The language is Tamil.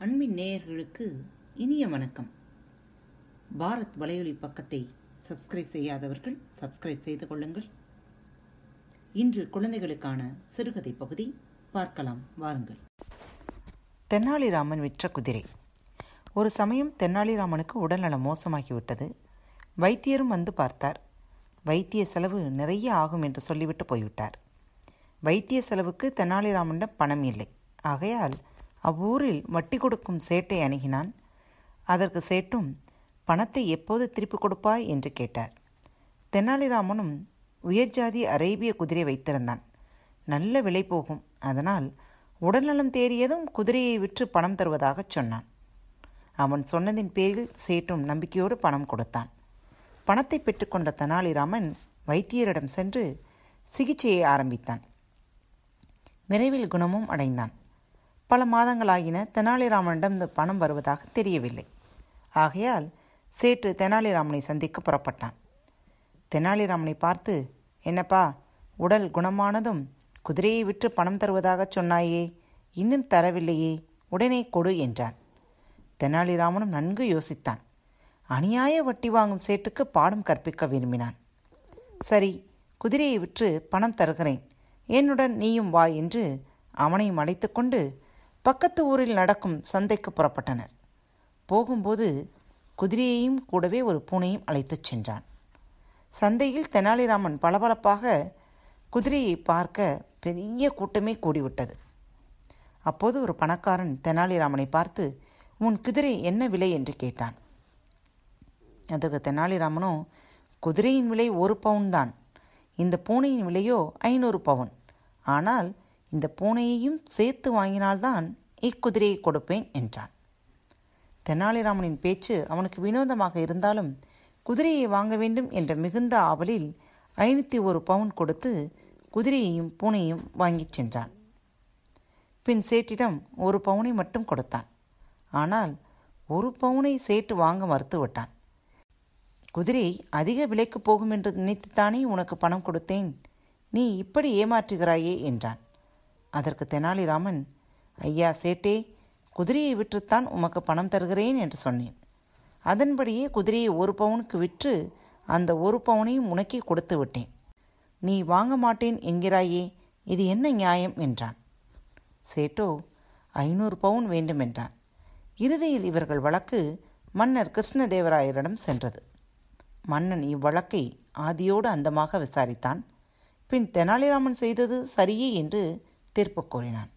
நேயர்களுக்கு இனிய வணக்கம். பாரத் வலையொலி பக்கத்தை சப்ஸ்கிரைப் செய்யாதவர்கள் சப்ஸ்கிரைப் செய்து கொள்ளுங்கள். இன்று குழந்தைகளுக்கான சிறுகதை பகுதி பார்க்கலாம் வாருங்கள். தென்னாலிராமன் விற்ற குதிரை. ஒரு சமயம் தென்னாலிராமனுக்கு உடல்நலம் மோசமாகிவிட்டது. வைத்தியரும் வந்து பார்த்தார். வைத்திய செலவு நிறைய ஆகும் என்று சொல்லிவிட்டு போய்விட்டார். வைத்திய செலவுக்கு தெனாலிராமனிடம் பணம் இல்லை. ஆகையால் அவ்வூரில் வட்டி கொடுக்கும் சேட்டை அணுகினான். அதற்கு சேட்டும் பணத்தை எப்போது திருப்பி கொடுப்பாய்? என்று கேட்டார். தெனாலிராமனும் உயர்ஜாதி அரேபிய குதிரை வைத்திருந்தான். நல்ல விலை போகும். அதனால் உடல்நலம் தேறியதும் குதிரையை விற்று பணம் தருவதாகச் சொன்னான். அவன் சொன்னதின் பேரில் சேட்டும் நம்பிக்கையோடு பணம் கொடுத்தான். பணத்தை பெற்றுக்கொண்ட தெனாலிராமன் வைத்தியரிடம் சென்று சிகிச்சையை ஆரம்பித்தான். விரைவில் குணமும் அடைந்தான். பல மாதங்களாகின தெனாலிராமனிடம் இந்த பணம் வருவதாக தெரியவில்லை. ஆகையால் சேற்று தெனாலிராமனை சந்திக்க புறப்பட்டான். தெனாலிராமனை பார்த்து என்னப்பா உடல் குணமானதும் குதிரையை விற்று பணம் தருவதாகச் சொன்னாயே இன்னும் தரவில்லையே உடனே கொடு என்றான். தெனாலிராமனும் நன்கு யோசித்தான். அநியாய வட்டி வாங்கும் சேட்டுக்கு பாடம் கற்பிக்க விரும்பினான். சரி குதிரையை விற்று பணம் தருகிறேன். என்னுடன் நீயும் வா என்று அவனையும் அழைத்து கொண்டு பக்கத்து ஊரில் நடக்கும் சந்தைக்கு புறப்பட்டனர். போகும்போது குதிரையையும் கூடவே ஒரு பூனையும் அழைத்துச் சென்றான். சந்தையில் தெனாலிராமன் பளபளப்பாக குதிரையை பார்க்க பெரிய கூட்டமே கூடிவிட்டது. அப்போது ஒரு பணக்காரன் தெனாலிராமனை பார்த்து உன் குதிரை என்ன விலை? என்று கேட்டான். அதற்கு தெனாலிராமனோ குதிரையின் விலை ஒரு பவுன் தான். இந்த பூனையின் விலையோ ஐநூறு பவுன். ஆனால் இந்த பூனையையும் சேர்த்து வாங்கினால்தான் இக்குதிரையை கொடுப்பேன் என்றான். தெனாலிராமனின் பேச்சு அவனுக்கு வினோதமாக இருந்தாலும் குதிரையை வாங்க வேண்டும் என்ற மிகுந்த ஆவலில் ஐநூற்றி ஒரு பவுன் கொடுத்து குதிரையையும் பூனையும் வாங்கிச் சென்றான். பின் சேட்டிடம் ஒரு பவுனை மட்டும் கொடுத்தான். ஆனால் ஒரு பவுனை சேட்டு வாங்க மறுத்துவிட்டான். குதிரை அதிக விலைக்கு போகும் என்று நினைத்துத்தானே உனக்கு பணம் கொடுத்தேன். நீ இப்படி ஏமாற்றுகிறாயே என்றான். அதற்கு தெனாலிராமன் ஐயா சேட்டே குதிரையை விற்றுத்தான் உமக்கு பணம் தருகிறேன் என்று சொன்னேன். அதன்படியே குதிரையை ஒரு பவுனுக்கு விற்று அந்த ஒரு பவுனையும் உனக்கே கொடுத்து விட்டேன். நீ வாங்க மாட்டேன் என்கிறாயே இது என்ன நியாயம்? என்றான். சேட்டோ ஐநூறு பவுன் வேண்டும் என்றான். இறுதியில் இவர்கள் வழக்கு மன்னர் கிருஷ்ணதேவராயரிடம் சென்றது. மன்னன் இவ்வழக்கை ஆதியோடு அந்தமாக விசாரித்தான். பின் தெனாலிராமன் செய்தது சரியே என்று தெற்பக்கோரினான்